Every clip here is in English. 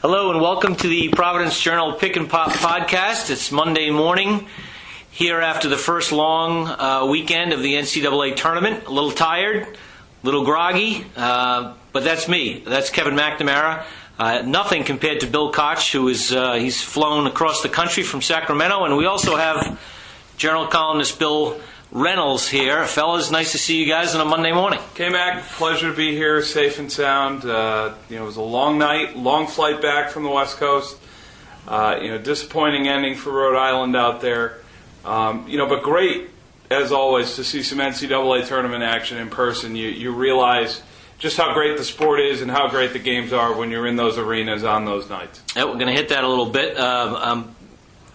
Hello and welcome to the Providence Journal Pick and Pop podcast. It's Monday morning here after the first long uh, weekend of the NCAA tournament. A little tired, a little groggy, uh, but that's me. That's Kevin McNamara. Uh, nothing compared to Bill Koch, who is uh, he's flown across the country from Sacramento, and we also have journal columnist Bill Reynolds here. Fellas, nice to see you guys on a Monday morning. K Mac, pleasure to be here, safe and sound. Uh, you know, it was a long night, long flight back from the West Coast. Uh, you know, disappointing ending for Rhode Island out there. Um, you know, but great as always to see some NCAA tournament action in person. You you realize just how great the sport is and how great the games are when you're in those arenas on those nights. Yeah, we're going to hit that a little bit. Uh, um,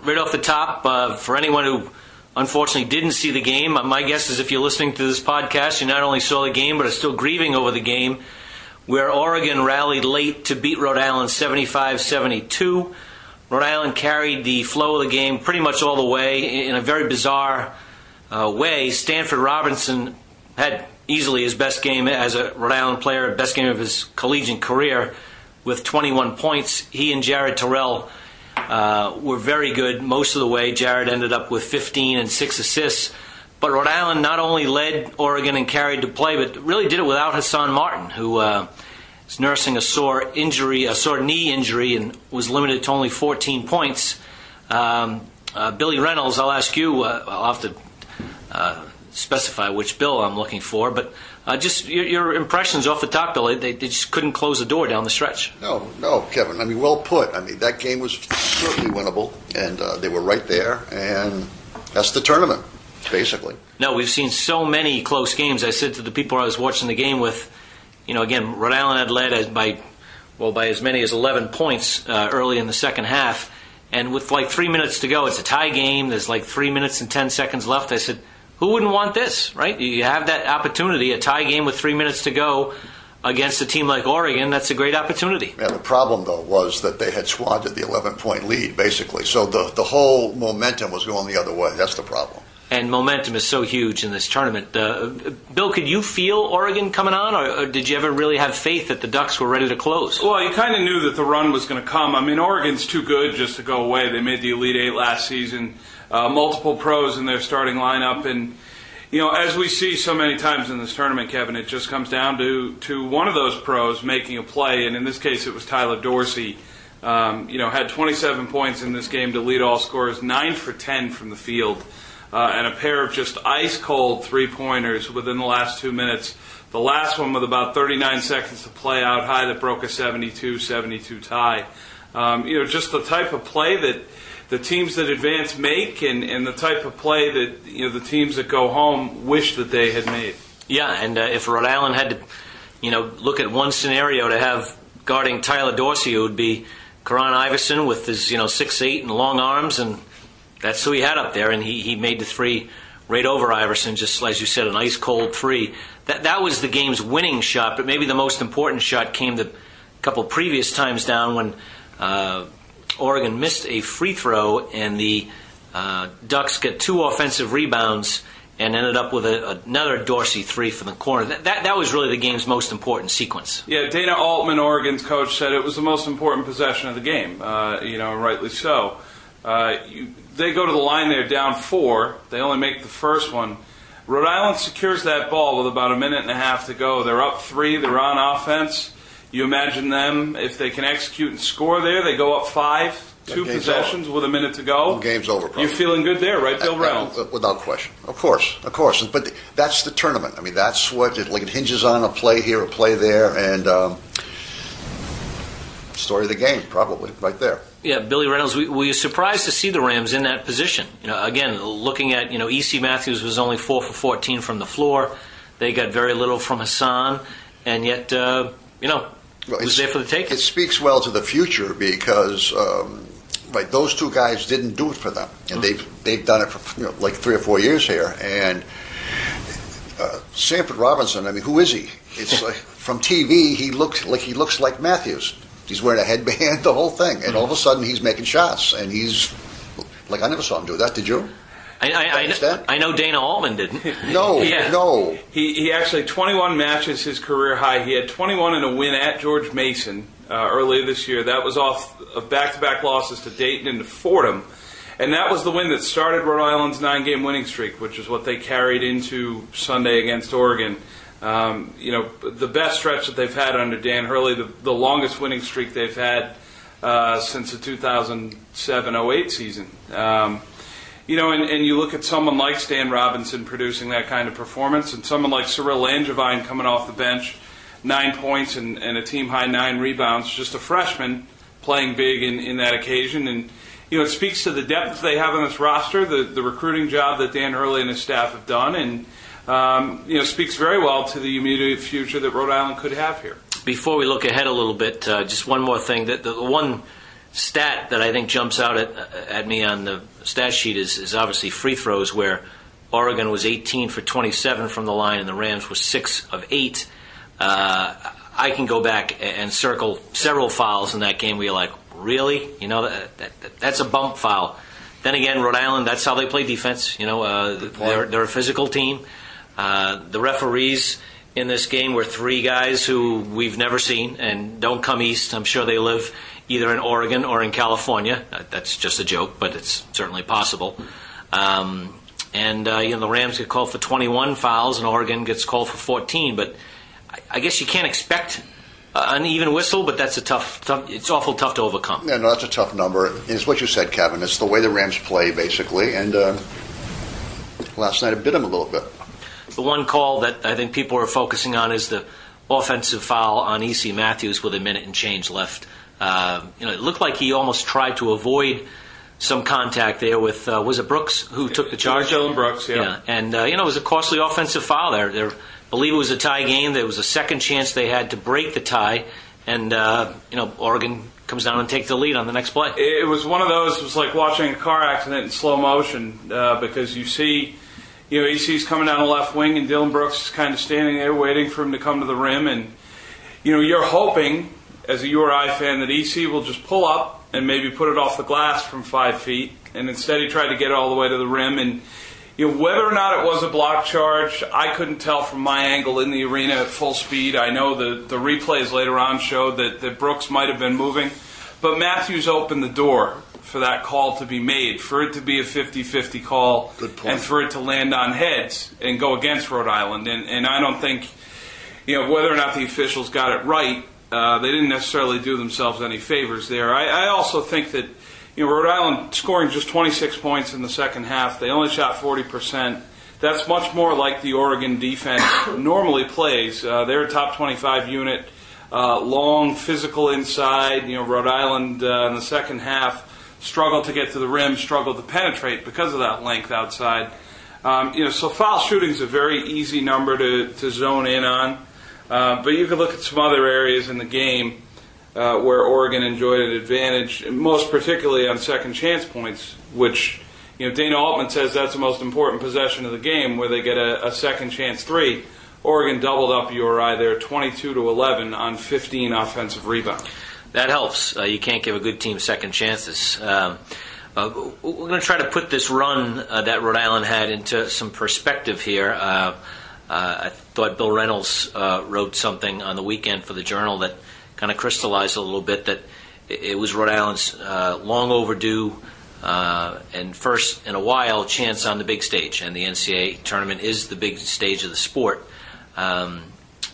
right off the top, uh, for anyone who unfortunately didn't see the game. My guess is if you're listening to this podcast, you not only saw the game, but are still grieving over the game, where Oregon rallied late to beat Rhode Island 75 72. Rhode Island carried the flow of the game pretty much all the way in a very bizarre uh, way. Stanford Robinson had easily his best game as a Rhode Island player, best game of his collegiate career with 21 points. He and Jared Terrell uh, were very good most of the way. Jared ended up with 15 and six assists. But Rhode Island not only led Oregon and carried the play, but really did it without Hassan Martin, who uh, is nursing a sore injury, a sore knee injury, and was limited to only 14 points. Um, uh, Billy Reynolds, I'll ask you. Uh, I'll have to uh, specify which bill I'm looking for, but uh, just your, your, impressions off the top, Billy. They, they, just couldn't close the door down the stretch. No, no, Kevin. I mean, well put. I mean, that game was certainly winnable, and uh, they were right there, and that's the tournament, basically. No, we've seen so many close games. I said to the people I was watching the game with, you know, again, Rhode Island had led by, well, by as many as 11 points uh, early in the second half, and with like three minutes to go, it's a tie game. There's like three minutes and 10 seconds left. I said who wouldn't want this, right? You have that opportunity, a tie game with three minutes to go against a team like Oregon. That's a great opportunity. Yeah, the problem, though, was that they had squandered the 11 point lead, basically. So the, the whole momentum was going the other way. That's the problem. And momentum is so huge in this tournament. Uh, Bill, could you feel Oregon coming on, or, or, did you ever really have faith that the Ducks were ready to close? Well, you kind of knew that the run was going to come. I mean, Oregon's too good just to go away. They made the Elite Eight last season uh, multiple pros in their starting lineup, and you know, as we see so many times in this tournament, Kevin, it just comes down to to one of those pros making a play, and in this case, it was Tyler Dorsey. Um, you know, had 27 points in this game to lead all scorers, nine for 10 from the field, uh, and a pair of just ice cold three pointers within the last two minutes. The last one with about 39 seconds to play out high that broke a 72 72 tie. Um, you know, just the type of play that the teams that advance make and, and the type of play that you know the teams that go home wish that they had made. Yeah, and uh, if Rhode Island had to, you know, look at one scenario to have guarding Tyler Dorsey, it would be Kuran Iverson with his you know six eight and long arms, and that's who he had up there, and he, he made the three right over Iverson, just as you said, an ice cold three. That that was the game's winning shot, but maybe the most important shot came the couple previous times down when. Uh, Oregon missed a free throw, and the uh, Ducks get two offensive rebounds and ended up with a, another Dorsey three from the corner. That, that, that was really the game's most important sequence. Yeah, Dana Altman, Oregon's coach, said it was the most important possession of the game. Uh, you know, rightly so. Uh, you, they go to the line they're down four. They only make the first one. Rhode Island secures that ball with about a minute and a half to go. They're up three. They're on offense. You imagine them, if they can execute and score there, they go up five, two possessions over. with a minute to go. game's over. Probably. You're feeling good there, right, Bill Reynolds? Without question, of course, of course. But that's the tournament. I mean, that's what it like. It hinges on a play here, a play there, and um, story of the game, probably right there. Yeah, Billy Reynolds. We, were you surprised to see the Rams in that position? You know, again, looking at you know, EC Matthews was only four for fourteen from the floor. They got very little from Hassan, and yet, uh, you know, well, was there for the taking. It speaks well to the future because um, right, those two guys didn't do it for them, and mm-hmm. they've they've done it for you know, like three or four years here. And uh, Stanford Robinson, I mean, who is he? It's like from TV, he looks like he looks like Matthews. He's wearing a headband, the whole thing, and mm-hmm. all of a sudden he's making shots, and he's like I never saw him do that. Did you? I, I, I, know Dana Altman didn't. No, yeah. no. He, he actually 21 matches his career high. He had 21 in a win at George Mason uh, earlier this year. That was off of back-to-back losses to Dayton and to Fordham. And that was the win that started Rhode Island's nine game winning streak, which is what they carried into Sunday against Oregon. Um, you know, the best stretch that they've had under Dan Hurley, the, the longest winning streak they've had uh, since the 2007 08 season. Um, you know, and, and you look at someone like Stan Robinson producing that kind of performance, and someone like Cyril Langevine coming off the bench, nine points and, and a team high nine rebounds, just a freshman playing big in, in that occasion. And you know, it speaks to the depth they have on this roster, the, the recruiting job that Dan Hurley and his staff have done, and um, you know, speaks very well to the immediate future that Rhode Island could have here. Before we look ahead a little bit, uh, just one more thing. That the one stat that I think jumps out at, at me on the stat sheet is, is obviously free throws, where Oregon was 18 for 27 from the line, and the Rams were six of eight. Uh, I can go back and circle several fouls in that game where you're like, really? You know, that, that, that's a bump foul. Then again, Rhode Island, that's how they play defense. You know, uh, they're, they're a physical team. Uh, the referees in this game were three guys who we've never seen and don't come east. I'm sure they live either in Oregon or in California. Uh, that's just a joke, but it's certainly possible. Um, and uh, you know the Rams get called for 21 fouls, and Oregon gets called for 14. But I, I guess you can't expect an even whistle, but that's a tough, tough. It's awful tough to overcome. Yeah, no, that's a tough number. It's what you said, Kevin. It's the way the Rams play, basically, and uh, last night it bit them a little bit. The one call that I think people are focusing on is the offensive foul on EC Matthews with a minute and change left. Uh, you know, it looked like he almost tried to avoid some contact there with uh, was it Brooks who took the charge? Dillon Brooks, yeah. yeah. And uh, you know, it was a costly offensive foul there. There believe it was a tie game. There was a second chance they had to break the tie, and uh, you know Oregon comes down and takes the lead on the next play. It was one of those. It was like watching a car accident in slow motion uh, because you see, you know, EC's coming down the left wing, and Dillon Brooks is kind of standing there waiting for him to come to the rim, and you know you're hoping as a URI fan that EC will just pull up and maybe put it off the glass from five feet, and instead he tried to get it all the way to the rim and you know, whether or not it was a block charge, I couldn't tell from my angle in the arena at full speed. I know the, the replays later on showed that, that Brooks might have been moving, but Matthews opened the door for that call to be made, for it to be a 50 50 call, and for it to land on heads and go against Rhode Island. And, and I don't think, you know, whether or not the officials got it right, uh, they didn't necessarily do themselves any favors there. I, I also think that you know, Rhode Island scoring just 26 points in the second half. They only shot 40%. That's much more like the Oregon defense normally plays. Uh, they're a top 25 unit, uh, long, physical inside. You know, Rhode Island uh, in the second half struggled to get to the rim, struggled to penetrate because of that length outside. Um, you know, so foul shooting is a very easy number to, to zone in on. Uh, but you can look at some other areas in the game uh, where Oregon enjoyed an advantage, most particularly on second chance points, which you know Dana Altman says that's the most important possession of the game, where they get a, a second chance three. Oregon doubled up URI there, 22 to 11 on 15 offensive rebounds. That helps. Uh, you can't give a good team second chances. Um, uh, we're going to try to put this run uh, that Rhode Island had into some perspective here. Uh, I thought Bill Reynolds uh, wrote something on the weekend for the Journal that kind of crystallized a little bit that it was Rhode Island's uh, long overdue and first in a while chance on the big stage. And the NCAA tournament is the big stage of the sport. Um,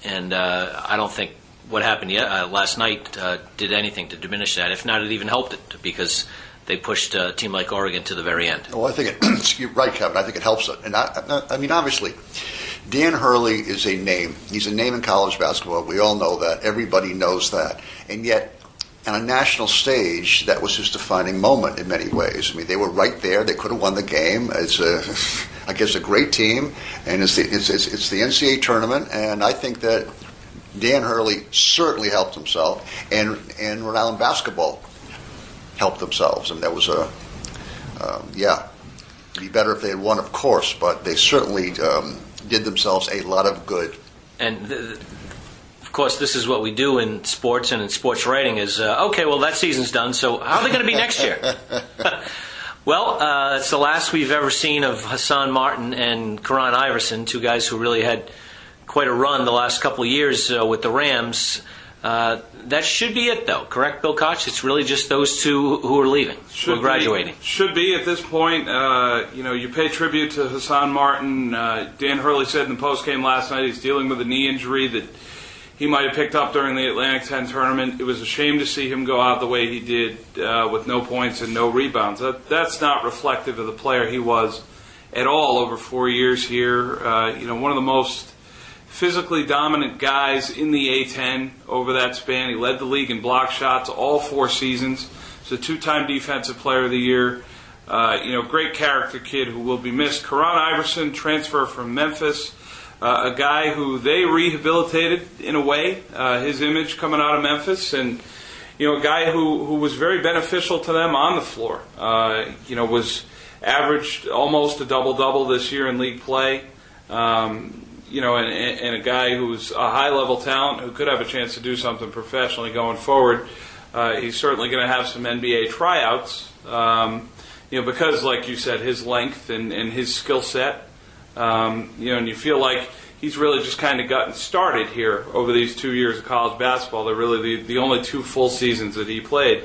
and I don't think what happened last night did anything to diminish that. If not, it even helped it because they pushed a team like Oregon to the very end. Well, I think it, you're right, Kevin. I think it helps it. And I, I mean, obviously, Dan Hurley is a name. He's a name in college basketball. We all know that. Everybody knows that. And yet, on a national stage, that was his defining moment in many ways. I mean, they were right there. They could have won the game. It's a, I guess, a great team, and it's the, it's, it's, it's the NCAA tournament. And I think that Dan Hurley certainly helped himself, and and Rhode Island basketball helped themselves. And that was a, um, yeah, it'd be better if they had won, of course, but they certainly. Um, did themselves a lot of good. And the, of course, this is what we do in sports and in sports writing is uh, okay. Well, that season's done. So how are they going to be next year? well, uh, it's the last we've ever seen of Hassan Martin and Kuran Iverson, two guys who really had quite a run the last couple of years uh, with the Rams. Uh, that should be it, though. Correct, Bill Koch? It's really just those two who are leaving, who are graduating. Be, should be at this point. Uh, you know, you pay tribute to Hassan Martin. Uh, Dan Hurley said in the post game last night he's dealing with a knee injury that he might have picked up during the Atlantic 10 tournament. It was a shame to see him go out the way he did uh, with no points and no rebounds. That, that's not reflective of the player he was at all over four years here. Uh, you know, one of the most physically dominant guys in the A10 over that span. He led the league in block shots all four seasons. He's a two-time Defensive Player of the Year. Uh, you know, great character kid who will be missed. Kuran Iverson, transfer from Memphis, uh, a guy who they rehabilitated in a way, uh, his image coming out of Memphis, and you know, a guy who who was very beneficial to them on the floor. Uh, you know, was averaged almost a double double this year in league play. Um, you know, and, and a guy who's a high level talent who could have a chance to do something professionally going forward. Uh, he's certainly going to have some NBA tryouts, um, you know, because, like you said, his length and, and his skill set, um, you know, and you feel like he's really just kind of gotten started here over these two years of college basketball. They're really the, the only two full seasons that he played.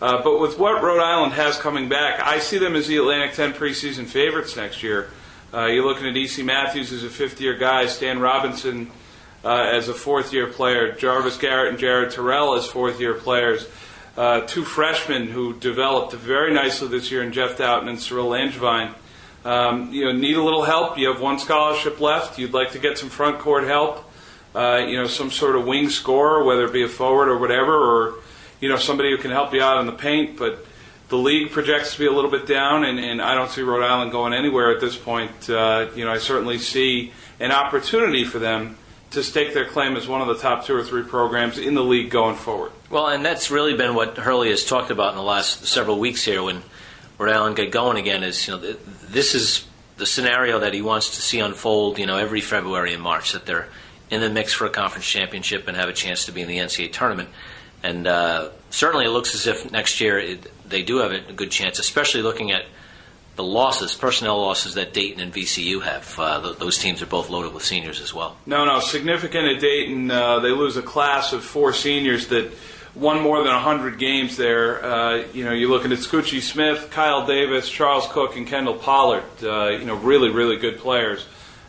Uh, but with what Rhode Island has coming back, I see them as the Atlantic 10 preseason favorites next year. Uh, you're looking at E.C. Matthews as a fifth year guy, Stan Robinson uh, as a fourth year player, Jarvis Garrett and Jared Terrell as fourth year players. Uh, two freshmen who developed very nicely this year in Jeff Dowtin and Cyril Langevine. Um, you know, need a little help. You have one scholarship left. You'd like to get some front court help. Uh, you know, some sort of wing scorer, whether it be a forward or whatever, or you know somebody who can help you out in the paint. But the league projects to be a little bit down, and, and I don't see Rhode Island going anywhere at this point. Uh, you know, I certainly see an opportunity for them to stake their claim as one of the top two or three programs in the league going forward. Well, and that's really been what Hurley has talked about in the last several weeks here when Rhode Island get going again. Is you know this is the scenario that he wants to see unfold. You know, every February and March that they're in the mix for a conference championship and have a chance to be in the NCAA tournament. And uh, certainly, it looks as if next year it, they do have a good chance, especially looking at the losses, personnel losses that Dayton and VCU have. Uh, th- those teams are both loaded with seniors as well. No, no, significant at Dayton. Uh, they lose a class of four seniors that won more than 100 games there. Uh, you know, you're looking at Scoochie Smith, Kyle Davis, Charles Cooke, and Kendall Pollard. Uh, you know, really, really good players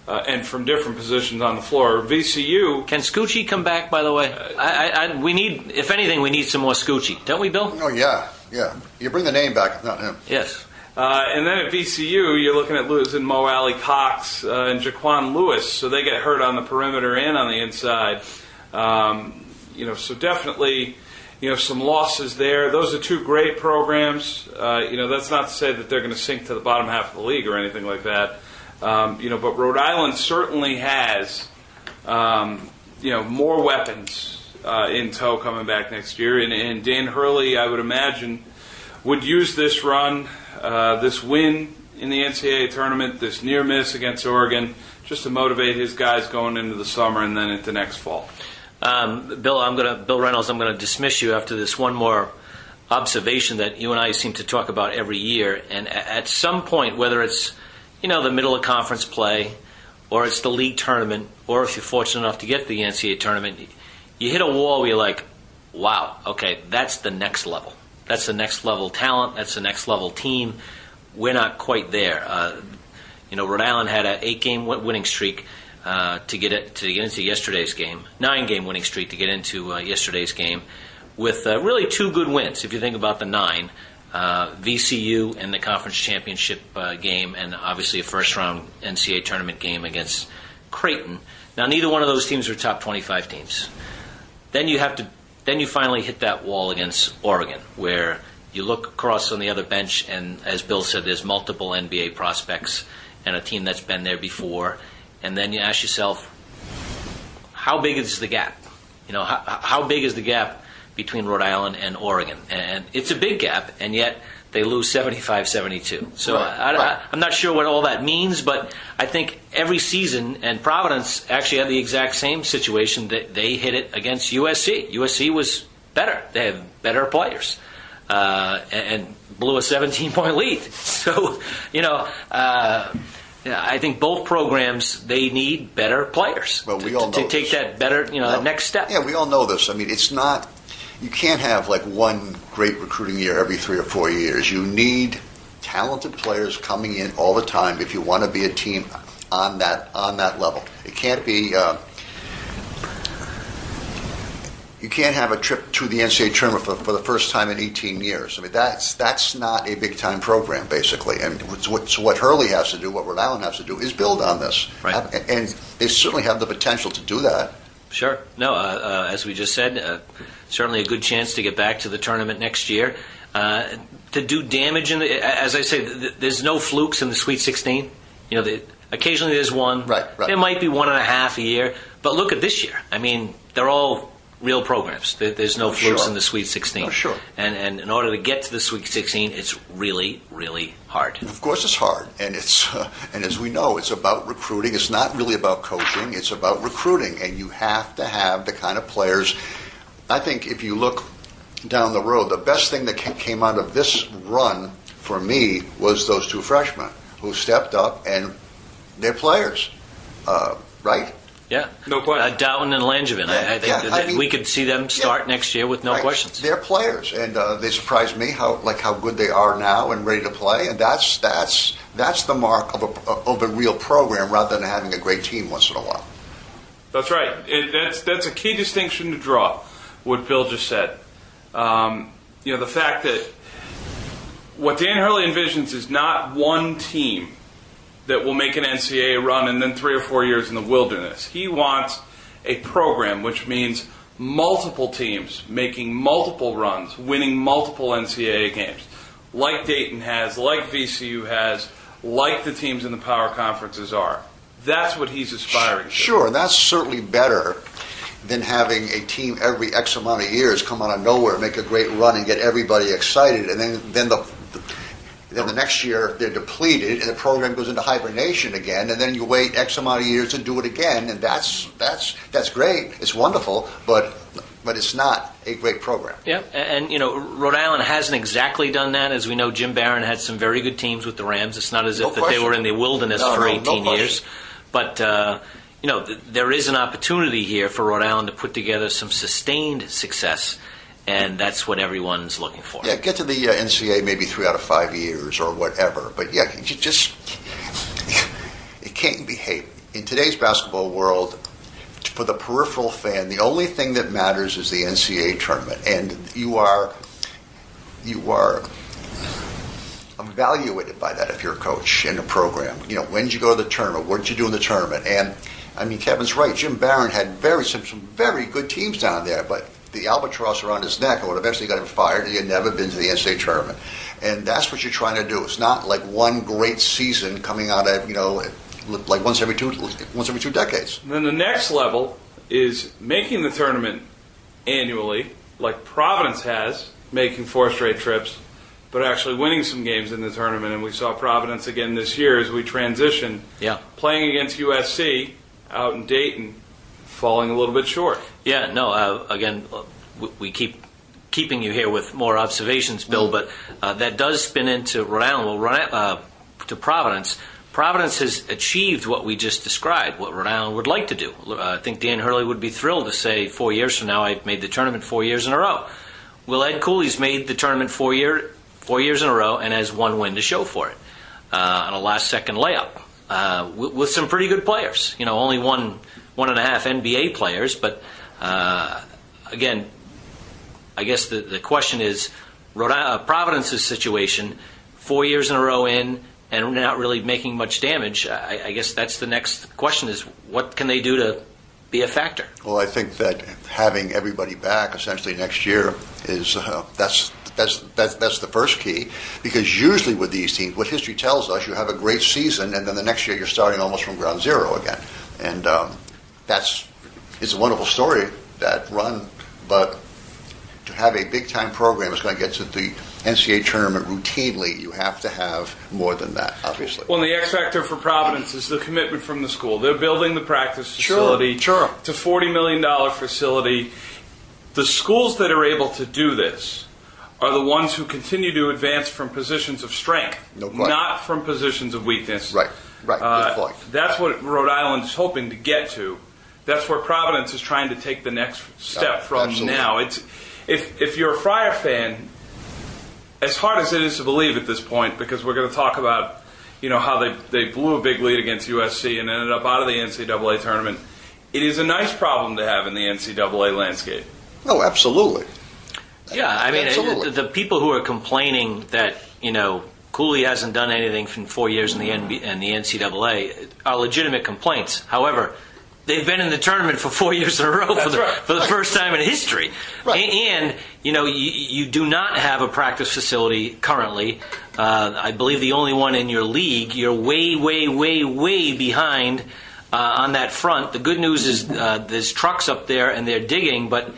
uh, and from different positions on the floor. VCU. Can Scoochie come back? By the way, I, I, I, we need, if anything, we need some more Scoochie, don't we, Bill? Oh yeah, yeah. You bring the name back, not him. Yes. Uh, and then at VCU, you're looking at losing Mo Alie-Cox uh, and JeQuan Lewis, so they get hurt on the perimeter and on the inside. Um, you know, so definitely, you know, some losses there. Those are two great programs. Uh, you know, that's not to say that they're going to sink to the bottom half of the league or anything like that. Um, you know, but Rhode Island certainly has, um, you know, more weapons uh, in tow coming back next year. And, and, Dan Hurley, I would imagine, would use this run, uh, this win in the NCAA tournament, this near miss against Oregon, just to motivate his guys going into the summer and then into next fall. Um, Bill, I'm going to Bill Reynolds. I'm going to dismiss you after this one more observation that you and I seem to talk about every year. And at some point, whether it's you know, the middle of conference play, or it's the league tournament, or if you're fortunate enough to get the NCAA tournament, you hit a wall where you're like, wow, okay, that's the next level. That's the next level talent. That's the next level team. We're not quite there. Uh, you know, Rhode Island had an eight-game winning streak uh, to get it to get into yesterday's game, nine-game winning streak to get into uh, yesterday's game, with uh, really two good wins. If you think about the nine, uh, VCU and the conference championship uh, game, and obviously a first round NCAA tournament game against Creighton. Now, neither one of those teams are top 25 teams. Then you have to, then you finally hit that wall against Oregon, where you look across on the other bench, and as Bill said, there's multiple NBA prospects and a team that's been there before, and then you ask yourself, how big is the gap? You know, how, how big is the gap? between Rhode Island and Oregon. And it's a big gap, and yet they lose 75 72. So right, I, right. I, am not sure what all that means, but I think every season, and Providence actually had the exact same situation that they hit it against USC. USC was better, they have better players. Uh, and, and, blew a 17 point lead. So, you know, uh, I think both programs they need better players Well, we to, all to take this. that better, you know, No. that next step. Yeah, we all know this. I mean, it's not. You can't have like one great recruiting year every three or four years. You need talented players coming in all the time if you want to be a team on that on that level. It can't be. Uh, you can't have a trip to the NCAA tournament for, for the first time in 18 years. I mean, that's that's not a big time program, basically. And what's what, so what Hurley has to do, what Rhode Island has to do, is build on this. Right. And they certainly have the potential to do that. Sure. No, uh, uh, as we just said, uh, certainly a good chance to get back to the tournament next year. Uh, to do damage in the, as I say, th- th- there's no flukes in the Sweet 16. You know, the, occasionally there's one. Right, right. There might be one and a half a year, but look at this year. I mean, they're all real programs. There, there's no flukes Sure. in the Sweet 16. Oh, sure. And and in order to get to the Sweet 16, it's really, really hard. Of course, it's hard, and it's uh, and as we know, it's about recruiting. It's not really about coaching. It's about recruiting, and you have to have the kind of players. I think if you look down the road, the best thing that came out of this run for me was those two freshmen who stepped up and they're players, uh, right? Yeah. No question. Uh, Dowtin and Langevine. I, I think Yeah, that I mean- we could see them start next year with no Right. questions. They're players, and uh, they surprise me how like how good they are now and ready to play. And that's that's that's the mark of a of a real program, rather than having a great team once in a while. That's right. It, that's that's a key distinction to draw. What Bill just said. Um, you know, the fact that what Dan Hurley envisions is not one team that will make an NCAA run and then three or four years in the wilderness. He wants a program, which means multiple teams making multiple runs, winning multiple NCAA games, like Dayton has, like VCU has, like the teams in the power conferences are. That's what he's aspiring to. Sure, that's certainly better than having a team every X amount of years come out of nowhere, make a great run, and get everybody excited, and then then the then the next year they're depleted, and the program goes into hibernation again, and then you wait X amount of years and do it again, and that's that's that's great. It's wonderful, but but it's not a great program. Yeah, and, you know, Rhode Island hasn't exactly done that. As we know, Jim Baron had some very good teams with the Rams. It's not as No if that they were in the wilderness No, for no, no 18 question. years. But, uh, you know, th- there is an opportunity here for Rhode Island to put together some sustained success, and that's what everyone's looking for. Yeah, get to the uh, NCAA maybe three out of five years or whatever. But yeah, you just it can't behave in today's basketball world. For the peripheral fan, the only thing that matters is the NCAA tournament, and you are you are evaluated by that if you're a coach in a program. You know, when did you go to the tournament? What did you do in the tournament? And I mean, Kevin's right. Jim Baron had very some, some very good teams down there, but the albatross around his neck, and what eventually got him fired, he had never been to the NCAA tournament. And that's what you're trying to do. It's not like one great season coming out of you know, like once every two once every two decades. Then the next level is making the tournament annually, like Providence has, making four straight trips, but actually winning some games in the tournament. And we saw Providence again this year as we transition, Yeah. playing against USC out in Dayton, falling a little bit short. Yeah, no. Uh, again, we, keep keeping you here with more observations, Bill, but uh, that does spin into Rhode Island. Well, Rhode, uh, to Providence. Providence has achieved what we just described, what Rhode Island would like to do. Uh, I think Dan Hurley would be thrilled to say, four years from now, I've made the tournament four years in a row. Well, Ed Cooley's made the tournament four year, four years in a row, and has one win to show for it uh, on a last-second layup uh, with, with some pretty good players. You know, only one one and a half NBA players, but again, I guess the, the question is uh, Providence's situation, four years in a row in, and not really making much damage. I, I guess that's the next question: is what can they do to be a factor? Well, I think that having everybody back essentially next year is uh, that's. That's, that's, that's the first key because usually with these teams, what history tells us, you have a great season and then the next year you're starting almost from ground zero again. And um, that's it's a wonderful story, that run, but to have a big time program is going to get to the NCAA tournament routinely, you have to have more than that, obviously. Well, the X factor for Providence is the commitment from the school. They're building the practice facility. sure. It's a $40 million facility. The schools that are able to do this are the ones who continue to advance from positions of strength, No not from positions of weakness. Right. Right, Uh, good point. that's what Rhode Island is hoping to get to. That's where Providence is trying to take the next step Yeah, from absolutely. now. It's if if you're a Friar fan, as hard as it is to believe at this point, because we're going to talk about, you know, how they they blew a big lead against USC and ended up out of the NCAA tournament. It is a nice problem to have in the NCAA landscape. Oh, absolutely. Yeah, I mean, Absolutely. the, the people who are complaining that you know Cooley hasn't done anything for four years in the NB, in the NCAA are legitimate complaints. However, they've been in the tournament for four years in a row for the, right. for the first time in history. Right. A- And, you know, you, you do not have a practice facility currently. Uh, I believe the only one in your league. You're way, way, way, way behind uh, on that front. The good news is uh, there's trucks up there and they're digging, but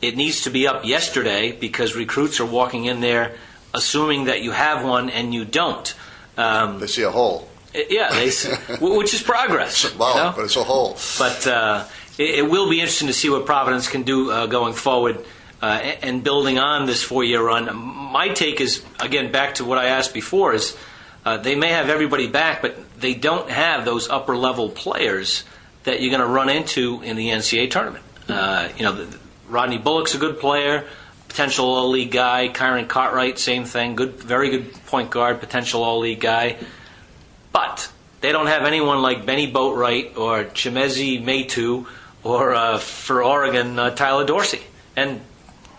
it needs to be up yesterday because recruits are walking in there assuming that you have one and you don't. Um, They see a hole. Yeah, they, which is progress. you know? but it's a hole. But uh, it, it will be interesting to see what Providence can do uh, going forward uh, and building on this four-year run. My take is again back to what I asked before: is uh, they may have everybody back, but they don't have those upper-level players that you're going to run into in the NCAA tournament. Uh, you know, the, Rodney Bullock's a good player, potential all-league guy. Kyron Cartwright, same thing, good, very good point guard, potential all-league guy. But they don't have anyone like Bennie Boatwright or Chimezie Metu or uh, for Oregon uh, Tyler Dorsey. And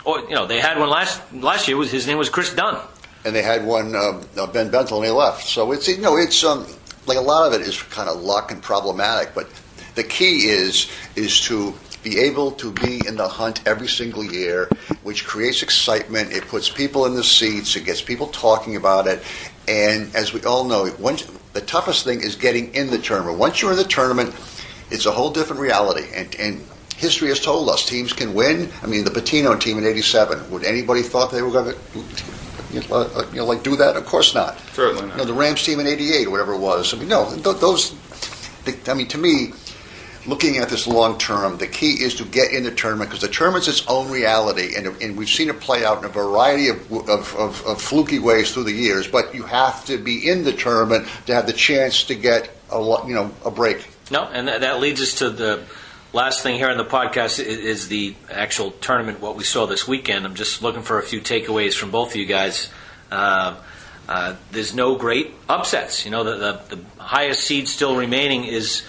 or, you know they had one last last year. Was his name was Kris Dunn. and they had one uh, uh, Ben Bentil and he left. So it's you know it's um, like a lot of it is kind of luck and problematic, but the key is is to be able to be in the hunt every single year, which creates excitement. It puts people in the seats. It gets people talking about it. And as we all know, once, the toughest thing is getting in the tournament. Once you're in the tournament, it's a whole different reality. And, and history has told us teams can win. I mean, the Pitino team in '87. Would anybody thought they were going to you know, uh, you know, like do that? Of course not. Certainly You not. know, the Rams team in '88 or whatever it was. I mean, no, th- those. The, I mean, to me, looking at this long term, the key is to get in the tournament because the tournament's its own reality, and, and we've seen it play out in a variety of, of, of, of fluky ways through the years. But you have to be in the tournament to have the chance to get a you know a break. No, and that, that leads us to the last thing here in the podcast is, is the actual tournament. What we saw this weekend. I'm just looking for a few takeaways from both of you guys. Uh, uh, there's no great upsets. You know, the, the, the highest seed still remaining is,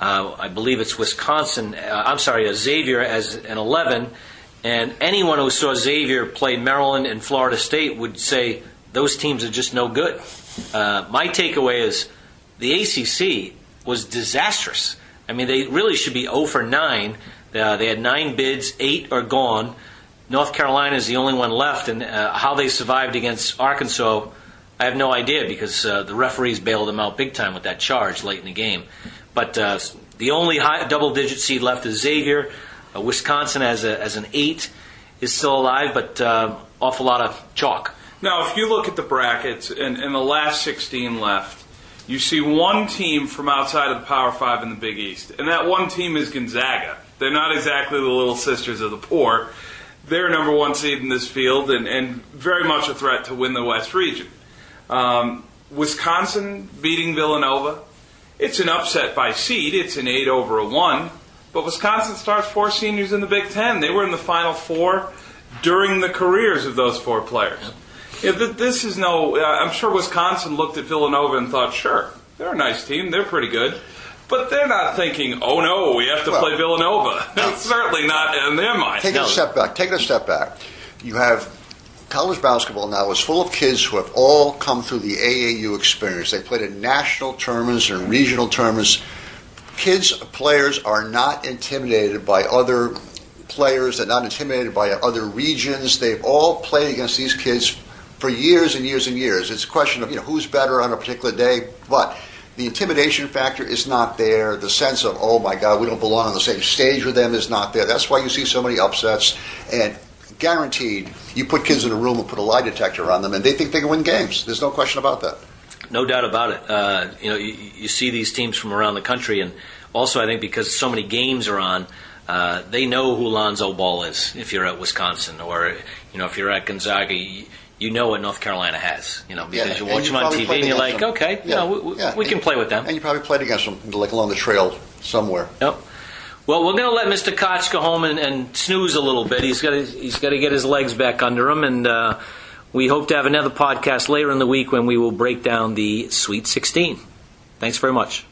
uh, I believe it's Wisconsin. Uh, I'm sorry, uh, Xavier as an 11. And anyone who saw Xavier play Maryland and Florida State would say those teams are just no good. Uh, my takeaway is the ACC was disastrous. I mean, they really should be 0 for 9. Uh, they had nine bids, eight are gone. North Carolina is the only one left, and uh, how they survived against Arkansas, I have no idea because the referees bailed them out big time with that charge late in the game. But uh, the only high, double-digit seed left is Xavier. Uh, Wisconsin, as, a, as an eight, is still alive, but uh, awful lot of chalk. Now, if you look at the brackets and, and the last 16 left, you see one team from outside of the Power Five in the Big East, and that one team is Gonzaga. They're not exactly the little sisters of the poor. They're number one seed in this field and, and very much a threat to win the West region. Um, Wisconsin beating Villanova. It's an upset by seed. It's an eight over a one. But Wisconsin starts four seniors in the Big Ten. They were in the Final Four during the careers of those four players. Yeah, this is no. Uh, I'm sure Wisconsin looked at Villanova and thought, sure, they're a nice team. They're pretty good. But they're not thinking, oh no, we have to Well- play Villanova. That's certainly not in their mind. Take No. a step back. Take a step back. You have college basketball now is full of kids who have all come through the AAU experience. They played in national tournaments and regional tournaments. Kids, players are not intimidated by other players. They're not intimidated by other regions. They've all played against these kids for years and years and years. It's a question of you know who's better on a particular day, but the intimidation factor is not there. The sense of oh my God, we don't belong on the same stage with them is not there. That's why you see so many upsets and. Guaranteed, you put kids in a room and put a lie detector on them, and they think they can win games. There's no question about that. No doubt about it. Uh, you know, you, you see these teams from around the country, and also I think because so many games are on, uh, they know who Lonzo Ball is if you're at Wisconsin or you know if you're at Gonzaga. You, you know what North Carolina has, you know, because Yeah, you watch them on TV and you're like, them. okay, you Yeah, know, we, we- yeah. we can And- play with them. And you probably played against them, like along the trail somewhere. Yep. Well, we're going to let Mr. Koch go home and, and snooze a little bit. He's got to, he's got to get his legs back under him, and uh, we hope to have another podcast later in the week when we will break down the Sweet 16. Thanks very much.